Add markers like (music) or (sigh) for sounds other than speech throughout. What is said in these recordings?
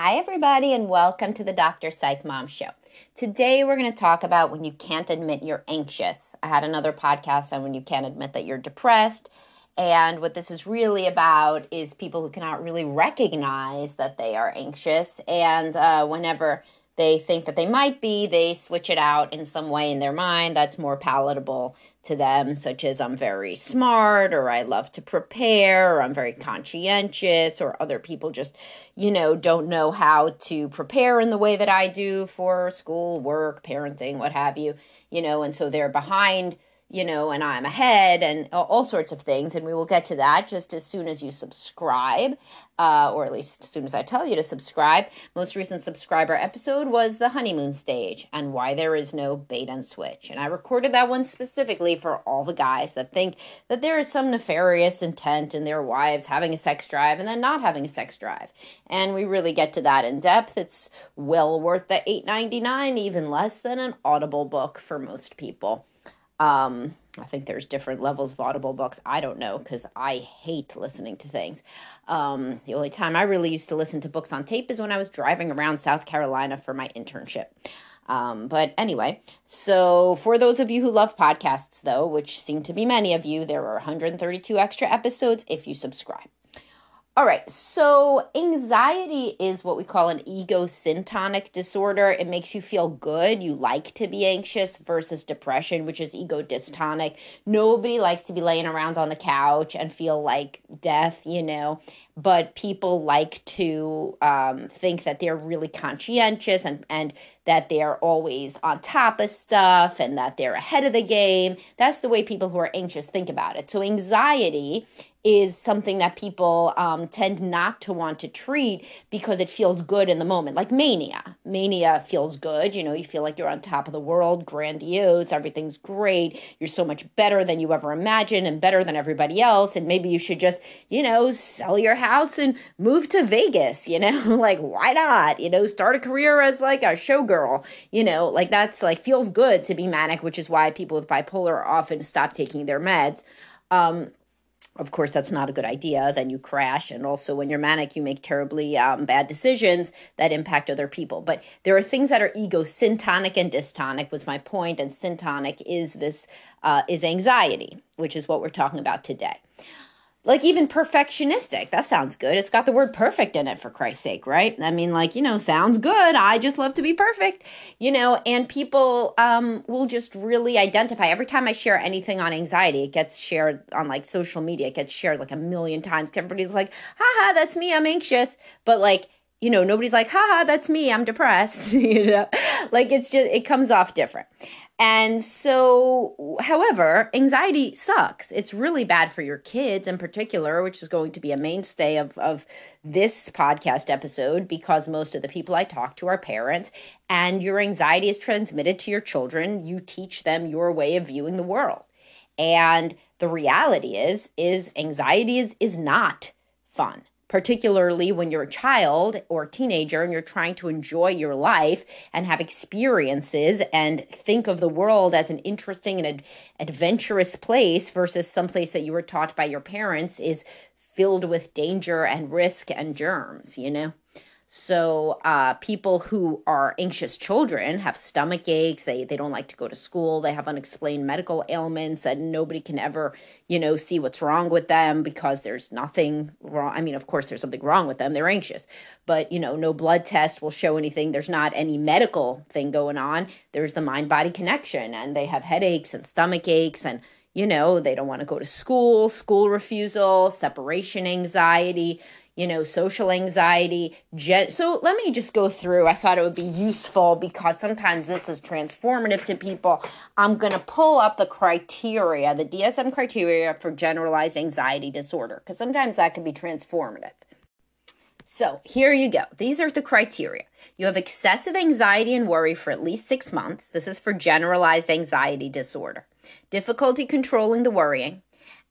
Hi, everybody, and welcome to the Dr. Psych Mom Show. Today, we're going to talk about when you can't admit you're anxious. I had another podcast on when you can't admit that you're depressed. And what this is really about is people who cannot really recognize that they are anxious. And uh, whenever they think that they might be, they switch it out in some way in their mind that's more palatable to them, such as I'm very smart, or I love to prepare, or I'm very conscientious, or other people just, you know, don't know how to prepare in the way that I do for school, work, parenting, what have you, you know, and so they're behind you know, and I'm ahead and all sorts of things. And we will get to that just as soon as you subscribe, uh, or at least as soon as I tell you to subscribe. Most recent subscriber episode was the honeymoon stage and why there is no bait and switch. And I recorded that one specifically for all the guys that think that there is some nefarious intent in their wives having a sex drive and then not having a sex drive. And we really get to that in depth. It's well worth the $8.99, even less than an Audible book for most people. Um, I think there's different levels of Audible books. I don't know because I hate listening to things. Um, the only time I really used to listen to books on tape is when I was driving around South Carolina for my internship. Um, but anyway, so for those of you who love podcasts, though, which seem to be many of you, there are 132 extra episodes if you subscribe. All right, so anxiety is what we call an egosyntonic disorder. It makes you feel good. You like to be anxious versus depression, which is ego dystonic. Nobody likes to be laying around on the couch and feel like death, you know but people like to um, think that they're really conscientious and, and that they're always on top of stuff and that they're ahead of the game. That's the way people who are anxious think about it. So, anxiety is something that people um, tend not to want to treat because it feels good in the moment, like mania. Mania feels good. You know, you feel like you're on top of the world, grandiose, everything's great. You're so much better than you ever imagined and better than everybody else. And maybe you should just, you know, sell your house and move to Vegas, you know, (laughs) like why not? You know, start a career as like a showgirl, you know, like that's like feels good to be manic, which is why people with bipolar often stop taking their meds. Um, of course, that's not a good idea. Then you crash. And also, when you're manic, you make terribly um, bad decisions that impact other people. But there are things that are ego syntonic and dystonic, was my point. And syntonic is this, uh, is anxiety, which is what we're talking about today like even perfectionistic. That sounds good. It's got the word perfect in it for christ's sake right? I mean like you know sounds good. I just love to be perfect you know? And people um, will just really identify. Every time i share anything on anxiety it gets shared on like social media. It gets shared like a million times. Everybody's like haha that's me. I'm anxious. But like you know nobody's like haha that's me. I'm depressed. (laughs) You know? Like it's just it comes off different and so, however, anxiety sucks. It's really bad for your kids in particular, which is going to be a mainstay of, of this podcast episode because most of the people I talk to are parents, and your anxiety is transmitted to your children. You teach them your way of viewing the world. And the reality is, is anxiety is, is not fun particularly when you're a child or a teenager and you're trying to enjoy your life and have experiences and think of the world as an interesting and ad- adventurous place versus someplace that you were taught by your parents is filled with danger and risk and germs, you know? So uh, people who are anxious children have stomach aches. They they don't like to go to school. They have unexplained medical ailments, and nobody can ever you know see what's wrong with them because there's nothing wrong. I mean, of course, there's something wrong with them. They're anxious, but you know, no blood test will show anything. There's not any medical thing going on. There's the mind body connection, and they have headaches and stomach aches and you know they don't want to go to school school refusal separation anxiety you know, social anxiety. Gen- so let me just go through. I thought it would be useful because sometimes this is transformative to people. I'm going to pull up the criteria, the DSM criteria for generalized anxiety disorder, because sometimes that can be transformative. So here you go. These are the criteria. You have excessive anxiety and worry for at least six months. This is for generalized anxiety disorder. Difficulty controlling the worrying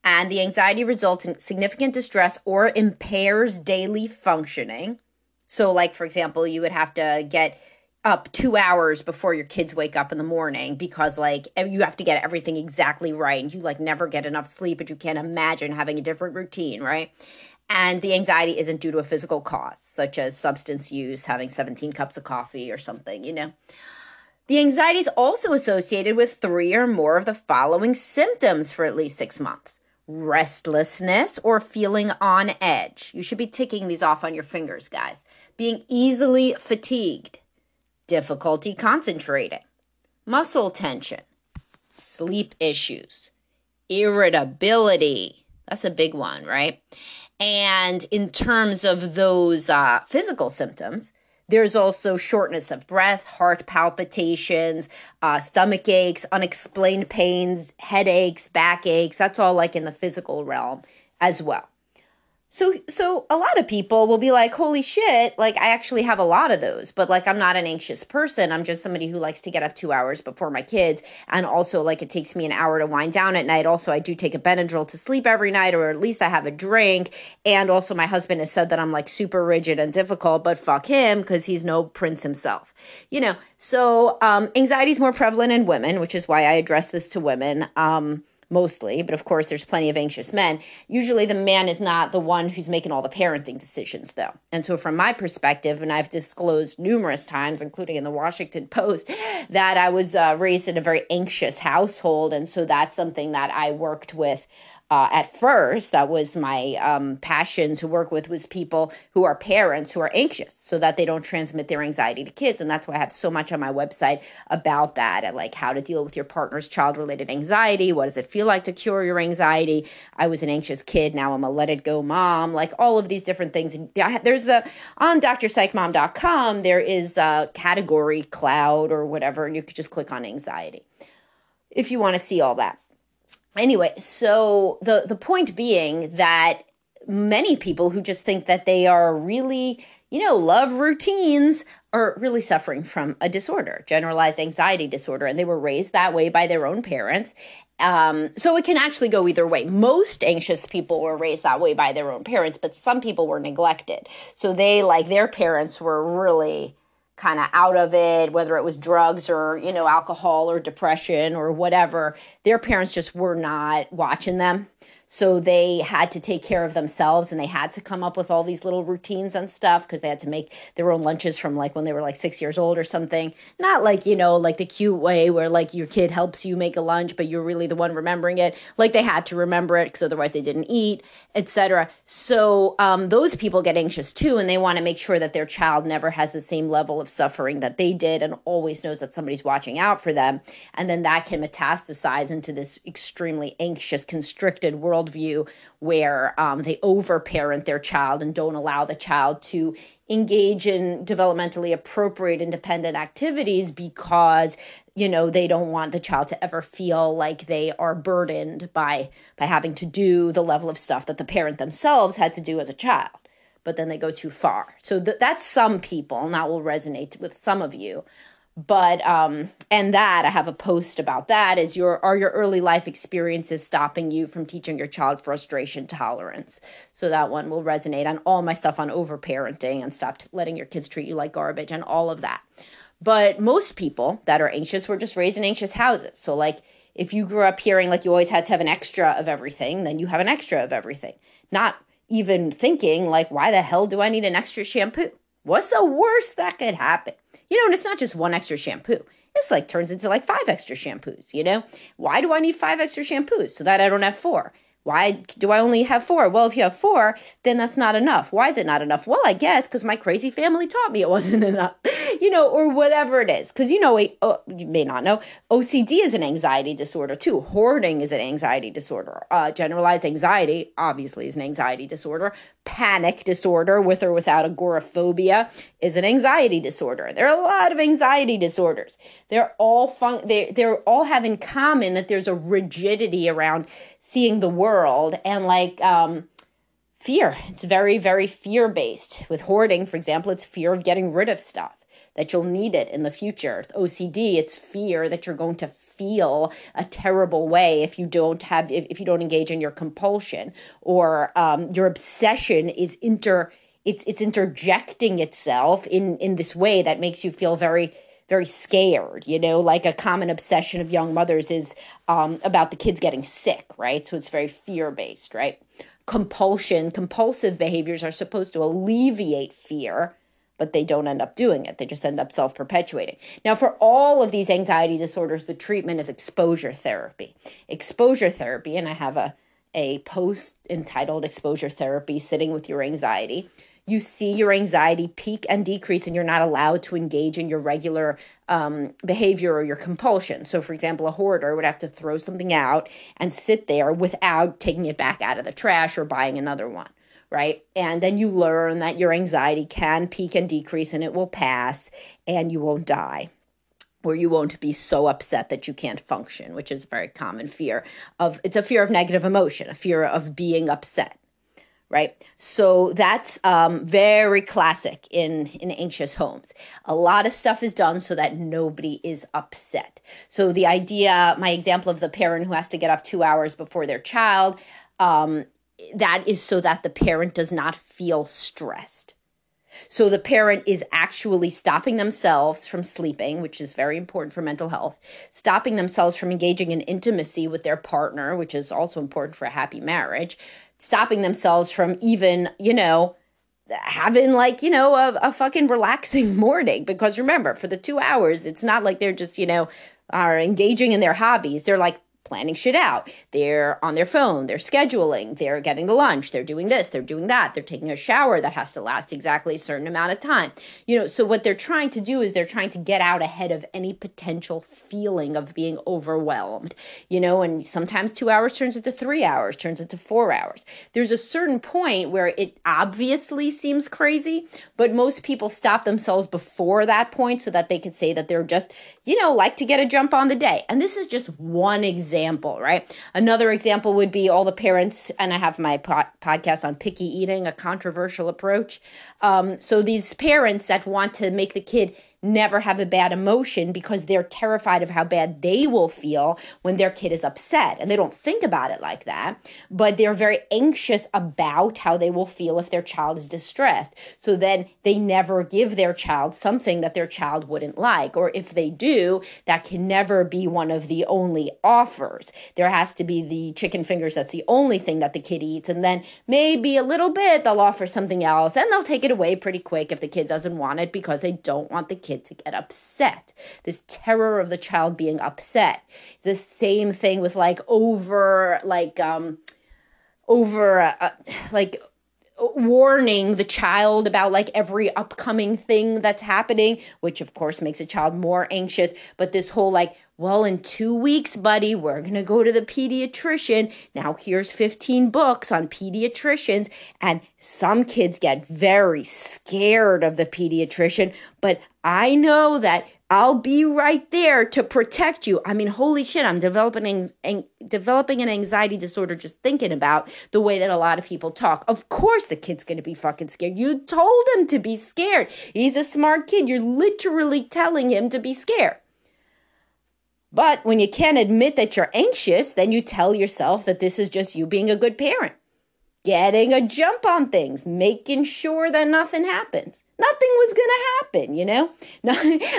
and the anxiety results in significant distress or impairs daily functioning. So, like, for example, you would have to get up two hours before your kids wake up in the morning because like you have to get everything exactly right. And you like never get enough sleep but you can't imagine having a different routine right? And the anxiety isn't due to a physical cause such as substance use having 17 cups of coffee or something you know? The anxiety is also associated with three or more of the following symptoms for at least six months restlessness, or feeling on edge. You should be ticking these off on your fingers, guys. Being easily fatigued, difficulty concentrating, muscle tension, sleep issues, irritability. That's a big one, right? And in terms of those uh, physical symptoms, there's also shortness of breath, heart palpitations, uh, stomach aches, unexplained pains, headaches, backaches. That's all like in the physical realm as well. So so a lot of people will be like, "Holy shit, like I actually have a lot of those." But like I'm not an anxious person. I'm just somebody who likes to get up 2 hours before my kids and also like it takes me an hour to wind down at night. Also, I do take a Benadryl to sleep every night or at least I have a drink. And also my husband has said that I'm like super rigid and difficult, but fuck him cuz he's no prince himself. You know. So, um anxiety is more prevalent in women, which is why I address this to women. Um mostly, but of course, there's plenty of anxious men. Usually, the man is not the one who's making all the parenting decisions, though. And so, from my perspective, and I've disclosed numerous times, including in the Washington Post, (laughs) that I was uh, raised in a very anxious household. And so, that's something that I worked with uh, at first that was my um, passion to work with was people who are parents who are anxious so that they don't transmit their anxiety to kids. And that's why i have so much on my website about that and like how to deal with your partner's child related anxiety. What does it feel like to cure your anxiety? I was an anxious kid. Now i'm a let it go mom. Like all of these different things. There's a on drpsychmom.com there is a category cloud or whatever and you could just click on anxiety if you want to see all that anyway, so the the point being that many people who just think that they are really, you know, love routines are really suffering from a disorder, generalized anxiety disorder, and they were raised that way by their own parents. Um, so it can actually go either way. Most anxious people were raised that way by their own parents, but some people were neglected. So they, like their parents, were really kind of out of it, whether it was drugs or, you know, alcohol or depression or whatever, their parents just were not watching them. So they had to take care of themselves and they had to come up with all these little routines and stuff because they had to make their own lunches from like when they were like six years old or something. Not like, you know, like the cute way where like your kid helps you make a lunch, but you're really the one remembering it. Like they had to remember it because otherwise they didn't eat, etc. So um, those people get anxious too and they want to make sure that their child never has the same level of suffering that they did and always knows that somebody's watching out for them. And then that can metastasize into this extremely anxious, constricted world worldview where um, they overparent their child and don't allow the child to engage in developmentally appropriate independent activities because you know they don't want the child to ever feel like they are burdened by by having to do the level of stuff that the parent themselves had to do as a child. But then they go too far. So th- that's some people and that will resonate with some of you but um and that i have a post about that is your are your early life experiences stopping you from teaching your child frustration tolerance? So that one will resonate on all my stuff on overparenting and stop letting your kids treat you like garbage and all of that. But most people that are anxious were just raised in anxious houses. So like if you grew up hearing like you always had to have an extra of everything then you have an extra of everything. Not even thinking like why the hell do i need an extra shampoo what's the worst that could happen you know, and it's not just one extra shampoo. It's like turns into like five extra shampoos, you know? Why do I need five extra shampoos? So that I don't have four. Why do I only have four? Well, if you have four, then that's not enough. Why is it not enough? Well, I guess because my crazy family taught me it (laughs) wasn't enough, you know, or whatever it is. Because you know, oh, you may not know, OCD is an anxiety disorder too. Hoarding is an anxiety disorder. Uh, generalized anxiety, obviously, is an anxiety disorder. Panic disorder, with or without agoraphobia, is an anxiety disorder. There are a lot of anxiety disorders. They're all fun. They they're all have in common that there's a rigidity around seeing the world and like um, fear. It's very, very fear based. With hoarding, for example, it's fear of getting rid of stuff that you'll need it in the future. With OCD, it's fear that you're going to feel a terrible way if you don't have if, if you don't engage in your compulsion or um, your obsession is inter it's it's interjecting itself in in this way that makes you feel very very scared. You know, like a common obsession of young mothers is um, about the kids getting sick, right? So it's very fear based, right? Compulsion, compulsive behaviors are supposed to alleviate fear, but they don't end up doing it. They just end up self perpetuating. Now, for all of these anxiety disorders, the treatment is exposure therapy. Exposure therapy, and I have a a post entitled exposure therapy sitting with your anxiety you see your anxiety peak and decrease, and you're not allowed to engage in your regular um, behavior or your compulsion. So, for example, a hoarder would have to throw something out and sit there without taking it back out of the trash or buying another one, right? And then you learn that your anxiety can peak and decrease, and it will pass, and you won't die or you won't be so upset that you can't function, which is a very common fear of it's a fear of negative emotion, a fear of being upset right? So that's um, very classic in in anxious homes. A lot of stuff is done so that nobody is upset. So the idea my example of the parent who has to get up two hours before their child um, that is so that the parent does not feel stressed. So the parent is actually stopping themselves from sleeping, which is very important for mental health, stopping themselves from engaging in intimacy with their partner, which is also important for a happy marriage, stopping themselves from even, you know, having like, you know, a, a fucking relaxing (laughs) morning. Because remember, for the two hours, it's not like they're just, you know, are engaging in their hobbies. They're like planning shit out. They're on their phone, they're scheduling, they're getting the lunch, they're doing this, they're doing that, they're taking a shower that has to last exactly a certain amount of time. You know, so what they're trying to do is they're trying to get out ahead of any potential feeling of being overwhelmed. You know, and sometimes 2 hours turns into 3 hours, turns into 4 hours. There's a certain point where it obviously seems crazy, but most people stop themselves before that point so that they could say that they're just, you know, like to get a jump on the day. And this is just one example example, right? Another example would be all the parents, and I have my po- podcast on picky eating, a controversial approach. Um, so these parents that want to make the kid never have a bad emotion because they're terrified of how bad they will feel when their kid is upset. And they don't think about it like that, but they're very anxious about how they will feel if their child is distressed. So then they never give their child something that their child wouldn't like. Or if they do, that can never be one of the only offers. There has to be the chicken fingers that's the only thing that the kid eats. And then maybe a little bit they'll offer something else and they'll take it away pretty quick if the kid doesn't want it because they don't want the kid to get upset. This terror of the child being upset. The same thing with like over, like, um, over, uh like, warning the child about like every upcoming thing that's happening, which of course makes a child more anxious. But this whole like, well, in two weeks, buddy, we're going to go to the pediatrician. Now, here's 15 books on pediatricians. And some kids get very scared of the pediatrician, but I know that I'll be right there to protect you. I mean, holy shit, I'm developing an, developing an anxiety disorder just thinking about the way that a lot of people talk. Of course, the kid's to be fucking scared. You told him to be scared. He's a smart kid. You're literally telling him to be scared. But when you can't admit that you're anxious, then you tell yourself that this is just you being a good parent, getting a jump on things, making sure that nothing happens nothing was going to happen, you know? (laughs)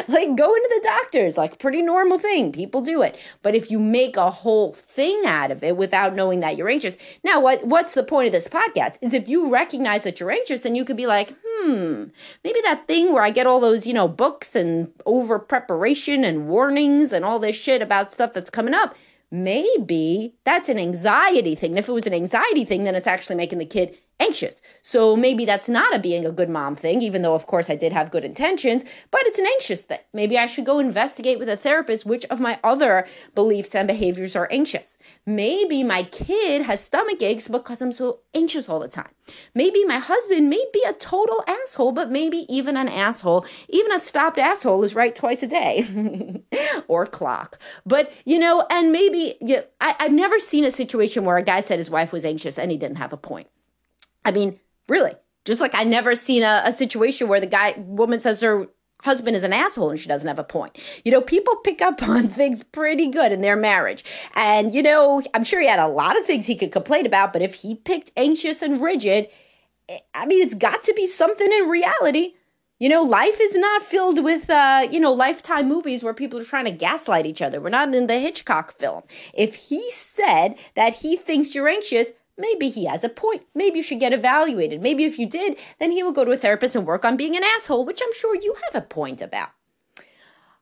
like going to the doctors, like pretty normal thing. People do it. But if you make a whole thing out of it without knowing that you're anxious. Now, what what's the point of this podcast? Is if you recognize that you're anxious, then you could be like, "Hmm, maybe that thing where I get all those, you know, books and over preparation and warnings and all this shit about stuff that's coming up, maybe that's an anxiety thing. And if it was an anxiety thing, then it's actually making the kid anxious. So maybe that's not a being a good mom thing, even though, of course, I did have good intentions, but it's an anxious thing. Maybe I should go investigate with a therapist which of my other beliefs and behaviors are anxious. Maybe my kid has stomach aches because I'm so anxious all the time. Maybe my husband may be a total asshole, but maybe even an asshole, even a stopped asshole is right twice a day (laughs) or clock. But, you know, and maybe yeah, I, I've never seen a situation where a guy said his wife was anxious and he didn't have a point. I mean, really, just like I never seen a, a situation where the guy woman says her husband is an asshole and she doesn't have a point. You know, people pick up (laughs) on things pretty good in their marriage. And, you know, I'm sure he had a lot of things he could complain about, but if he picked anxious and rigid, I mean, it's got to be something in reality. You know, life is not filled with, uh, you know, lifetime movies where people are trying to gaslight each other. We're not in the Hitchcock film. If he said that he thinks you're anxious, maybe he has a point. Maybe you should get evaluated. Maybe if you did, then he will go to a therapist and work on being an asshole, which I'm sure you have a point about.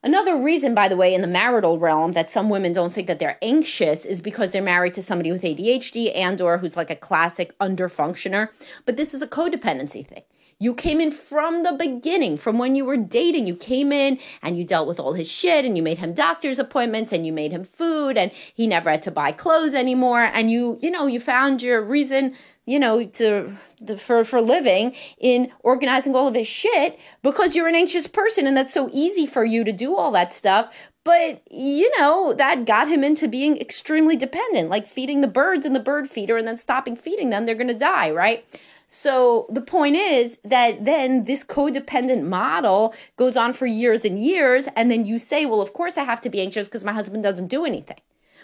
Another reason, by the way, in the marital realm that some women don't think that they're anxious is because they're married to somebody with ADHD and or who's like a classic underfunctioner. But this is a codependency thing. You came in from the beginning, from when you were dating. You came in and you dealt with all his shit and you made him doctor's appointments and you made him food and he never had to buy clothes anymore. And you, you know, you found your reason, you know, to, the, for, for living in organizing all of his shit because you're an anxious person and that's so easy for you to do all that stuff. But, you know, that got him into being extremely dependent, like feeding the birds in the bird feeder and then stopping feeding them. They're going to die, right? So the point is that then this codependent model goes on for years and years. And then you say, well, of course I have to be anxious because my husband doesn't do anything.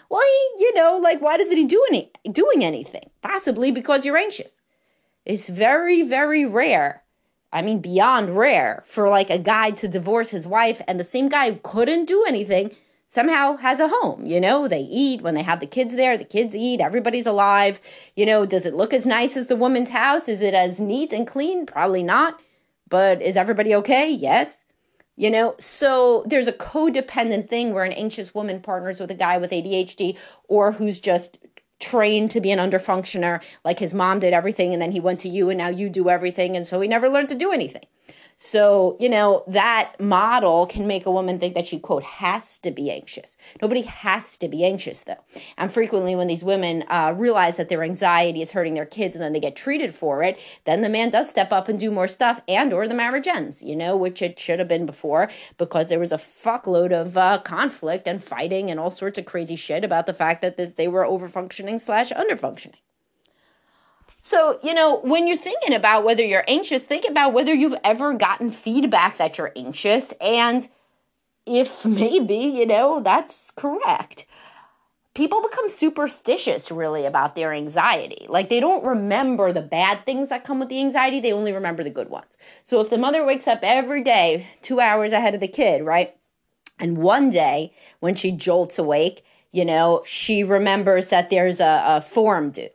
Well, he, you know, like, why doesn't he do any, doing anything? Possibly because you're anxious. It's very, very rare. I mean, beyond rare for like a guy to divorce his wife and the same guy couldn't do anything somehow has a home. You know, they eat when they have the kids there, the kids eat, everybody's alive. You know, does it look as nice as the woman's house? Is it as neat and clean? Probably not. But is everybody okay? Yes. You know, so there's a codependent thing where an anxious woman partners with a guy with ADHD or who's just trained to be an underfunctioner, like his mom did everything and then he went to you and now you do everything. And so he never learned to do anything. So, you know, that model can make a woman think that she, quote, has to be anxious. Nobody has to be anxious, though. And frequently, when these women uh, realize that their anxiety is hurting their kids and then they get treated for it, then the man does step up and do more stuff and or the marriage ends, you know, which it should have been before because there was a fuckload of uh, conflict and fighting and all sorts of crazy shit about the fact that this, they were overfunctioning slash underfunctioning. So, you know, when you're thinking about whether you're anxious, think about whether you've ever gotten feedback that you're anxious and if (laughs) maybe, you know, that's correct. People become superstitious really about their anxiety. Like they don't remember the bad things that come with the anxiety, they only remember the good ones. So if the mother wakes up every day 2 hours ahead of the kid, right? And one day when she jolts awake, you know, she remembers that there's a, a form due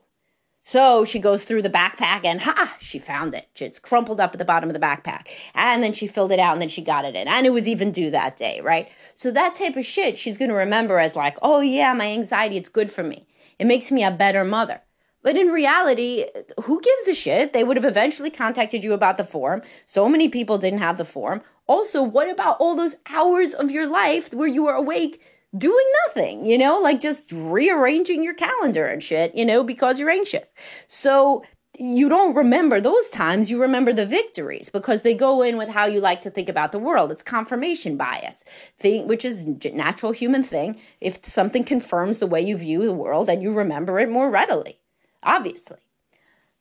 so she goes through the backpack and ha, she found it. It's crumpled up at the bottom of the backpack. And then she filled it out and then she got it in. And it was even due that day, right? So that type of shit she's going to remember as like, oh yeah, my anxiety, it's good for me. It makes me a better mother. But in reality, who gives a shit? They would have eventually contacted you about the form. So many people didn't have the form. Also, what about all those hours of your life where you were awake doing nothing, you know, like just rearranging your calendar and shit, you know, because you're anxious. So you don't remember those times, you remember the victories because they go in with how you like to think about the world. It's confirmation bias, thing, which is natural human thing. If something confirms the way you view the world, then you remember it more readily, obviously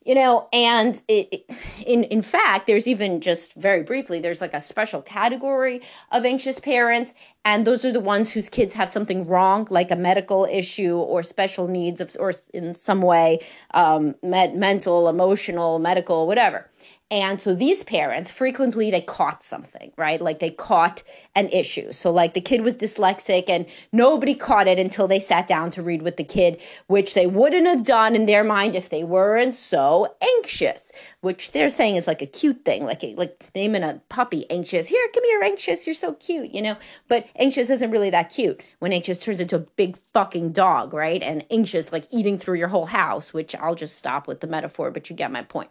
you know and it, in in fact there's even just very briefly there's like a special category of anxious parents and those are the ones whose kids have something wrong like a medical issue or special needs of or in some way um, med- mental emotional medical whatever and so these parents frequently they caught something, right? Like they caught an issue. So like the kid was dyslexic and nobody caught it until they sat down to read with the kid, which they wouldn't have done in their mind if they weren't so anxious, which they're saying is like a cute thing, like like naming a puppy anxious. Here, come here, anxious. You're so cute, you know. But anxious isn't really that cute when anxious turns into a big fucking dog, right? And anxious like eating through your whole house, which I'll just stop with the metaphor, but you get my point.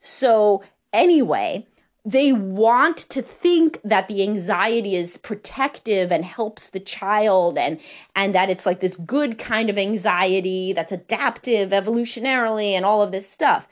So, anyway, they want to think that the anxiety is protective and helps the child and and that it's like this good kind of anxiety that's adaptive evolutionarily and all of this stuff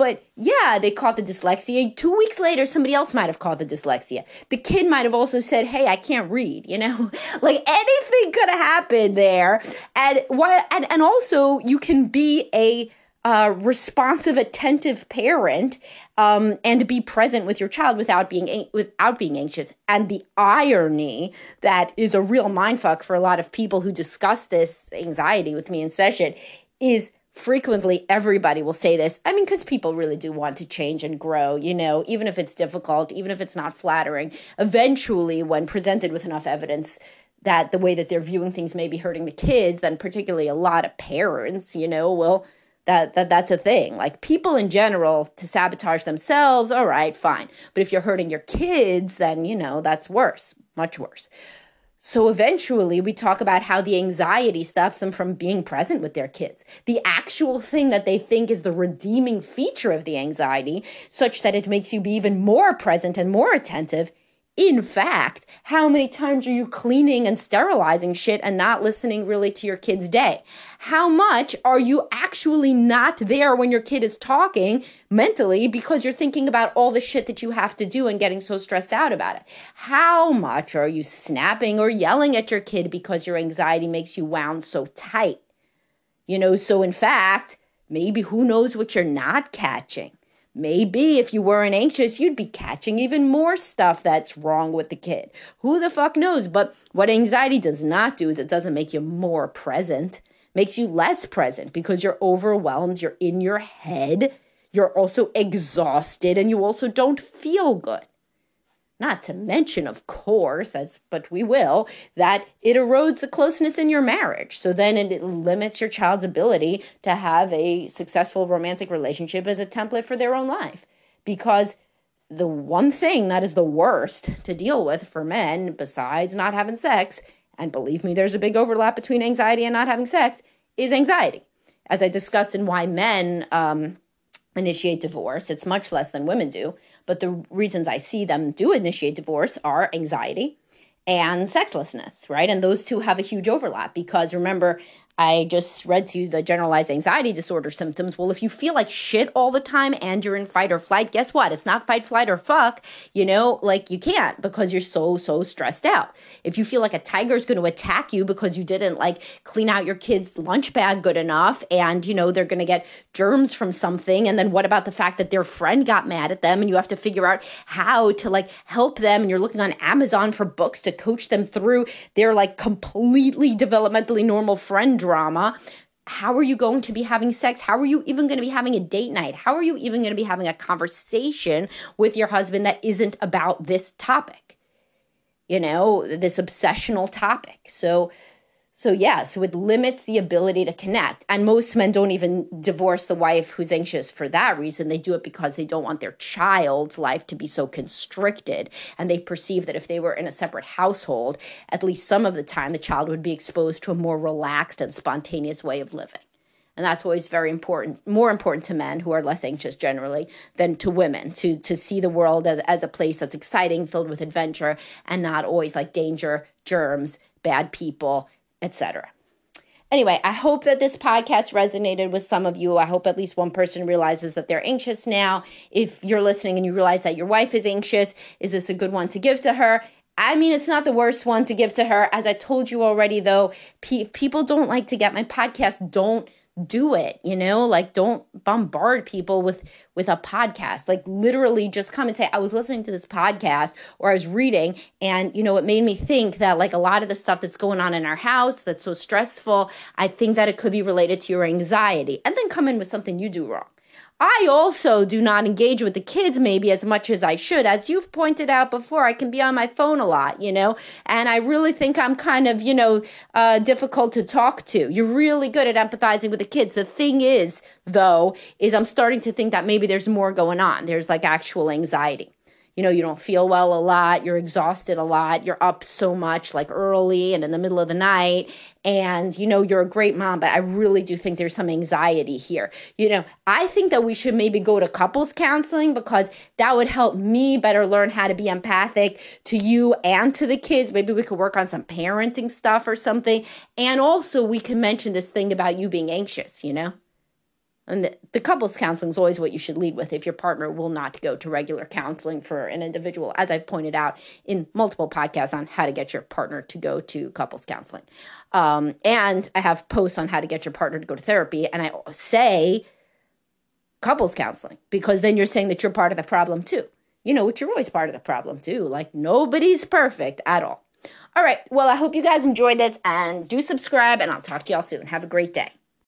but yeah, they caught the dyslexia. Two weeks later, somebody else might have caught the dyslexia. The kid might have also said, Hey, I can't read, you know? (laughs) like anything could have happened there. And why and, and also you can be a uh, responsive, attentive parent, um, and be present with your child without being without being anxious. And the irony that is a real mindfuck for a lot of people who discuss this anxiety with me in session is frequently everybody will say this. I mean, because people really do want to change and grow, you know, even if it's difficult, even if it's not flattering. Eventually, when presented with enough evidence, that the way that they're viewing things may be hurting the kids, then particularly a lot of parents, you know, will that, that that's a thing. Like people in general to sabotage themselves, all right, fine. But if you're hurting your kids, then you know that's worse, much worse. So eventually, we talk about how the anxiety stops them from being present with their kids. The actual thing that they think is the redeeming feature of the anxiety, such that it makes you be even more present and more attentive, in fact, how many times are you cleaning and sterilizing shit and not listening really to your kid's day? How much are you actually not there when your kid is talking mentally because you're thinking about all the shit that you have to do and getting so stressed out about it? How much are you snapping or yelling at your kid because your anxiety makes you wound so tight? You know, so in fact, maybe who knows what you're not catching? Maybe if you weren't anxious, you'd be catching even more stuff that's wrong with the kid. Who the fuck knows? But what anxiety does not do is it doesn't make you more present, makes you less present because you're overwhelmed, you're in your head, you're also exhausted, and you also don't feel good. Not to mention, of course, as but we will, that it erodes the closeness in your marriage. So then it limits your child's ability to have a successful romantic relationship as a template for their own life. Because the one thing that is the worst to deal with for men, besides not having sex, and believe me, there's a big overlap between anxiety and not having sex, is anxiety. As I discussed in why men um, initiate divorce, it's much less than women do. But the reasons I see them do initiate divorce are anxiety and sexlessness, right? And those two have a huge overlap because remember, I just read to you the generalized anxiety disorder symptoms. Well, if you feel like shit all the time and you're in fight or flight, guess what? It's not fight, flight, or fuck. You know, like you can't because you're so, so stressed out. If you feel like a tiger is going to attack you because you didn't like clean out your kid's lunch bag good enough and, you know, they're going to get germs from something. And then what about the fact that their friend got mad at them and you have to figure out how to like help them and you're looking on Amazon for books to coach them through their like completely developmentally normal friend drama how are you going to be having sex? How are you even going to be having a date night? How are you even going to be having a conversation with your husband that isn't about this topic? You know, this obsessional topic. So, so yeah, so it limits the ability to connect. And most men don't even divorce the wife who's anxious for that reason. They do it because they don't want their child's life to be so constricted. And they perceive that if they were in a separate household, at least some of the time, the child would be exposed to a more relaxed and spontaneous way of living. And that's always very important, more important to men who are less anxious generally than to women to, to see the world as, as a place that's exciting, filled with adventure, and not always like danger, germs, bad people, etc. Anyway, I hope that this podcast resonated with some of you. I hope at least one person realizes that they're anxious now. If you're listening and you realize that your wife is anxious, is this a good one to give to her? I mean, it's not the worst one to give to her. As I told you already, though, pe- people don't like to get my podcast. Don't do it you know? Like don't bombard people with with a podcast. Like literally just come and say i was listening to this podcast or i was reading and you know it made me think that like a lot of the stuff that's going on in our house that's so stressful i think that it could be related to your anxiety and then come in with something you do wrong I also do not engage with the kids maybe as much as I should. As you've pointed out before, I can be on my phone a lot, you know, and I really think I'm kind of, you know, uh, difficult to talk to. You're really good at empathizing with the kids. The thing is, though, is I'm starting to think that maybe there's more going on. There's like actual anxiety you know, you don't feel well a lot, you're exhausted a lot, you're up so much like early and in the middle of the night, and you know, you're a great mom, but I really do think there's some anxiety here. You know, I think that we should maybe go to couples counseling because that would help me better learn how to be empathic to you and to the kids. Maybe we could work on some parenting stuff or something. And also, we can mention this thing about you being anxious, you know? And the, the, couples counseling is always what you should lead with if your partner will not go to regular counseling for an individual, as I've pointed out in multiple podcasts on how to get your partner to go to couples counseling. Um, and I have posts on how to get your partner to go to therapy. And I say couples counseling because then you're saying that you're part of the problem too. You know, which you're always part of the problem too. Like nobody's perfect at all. All right. Well, I hope you guys enjoyed this and do subscribe, and I'll talk to y'all soon. Have a great day.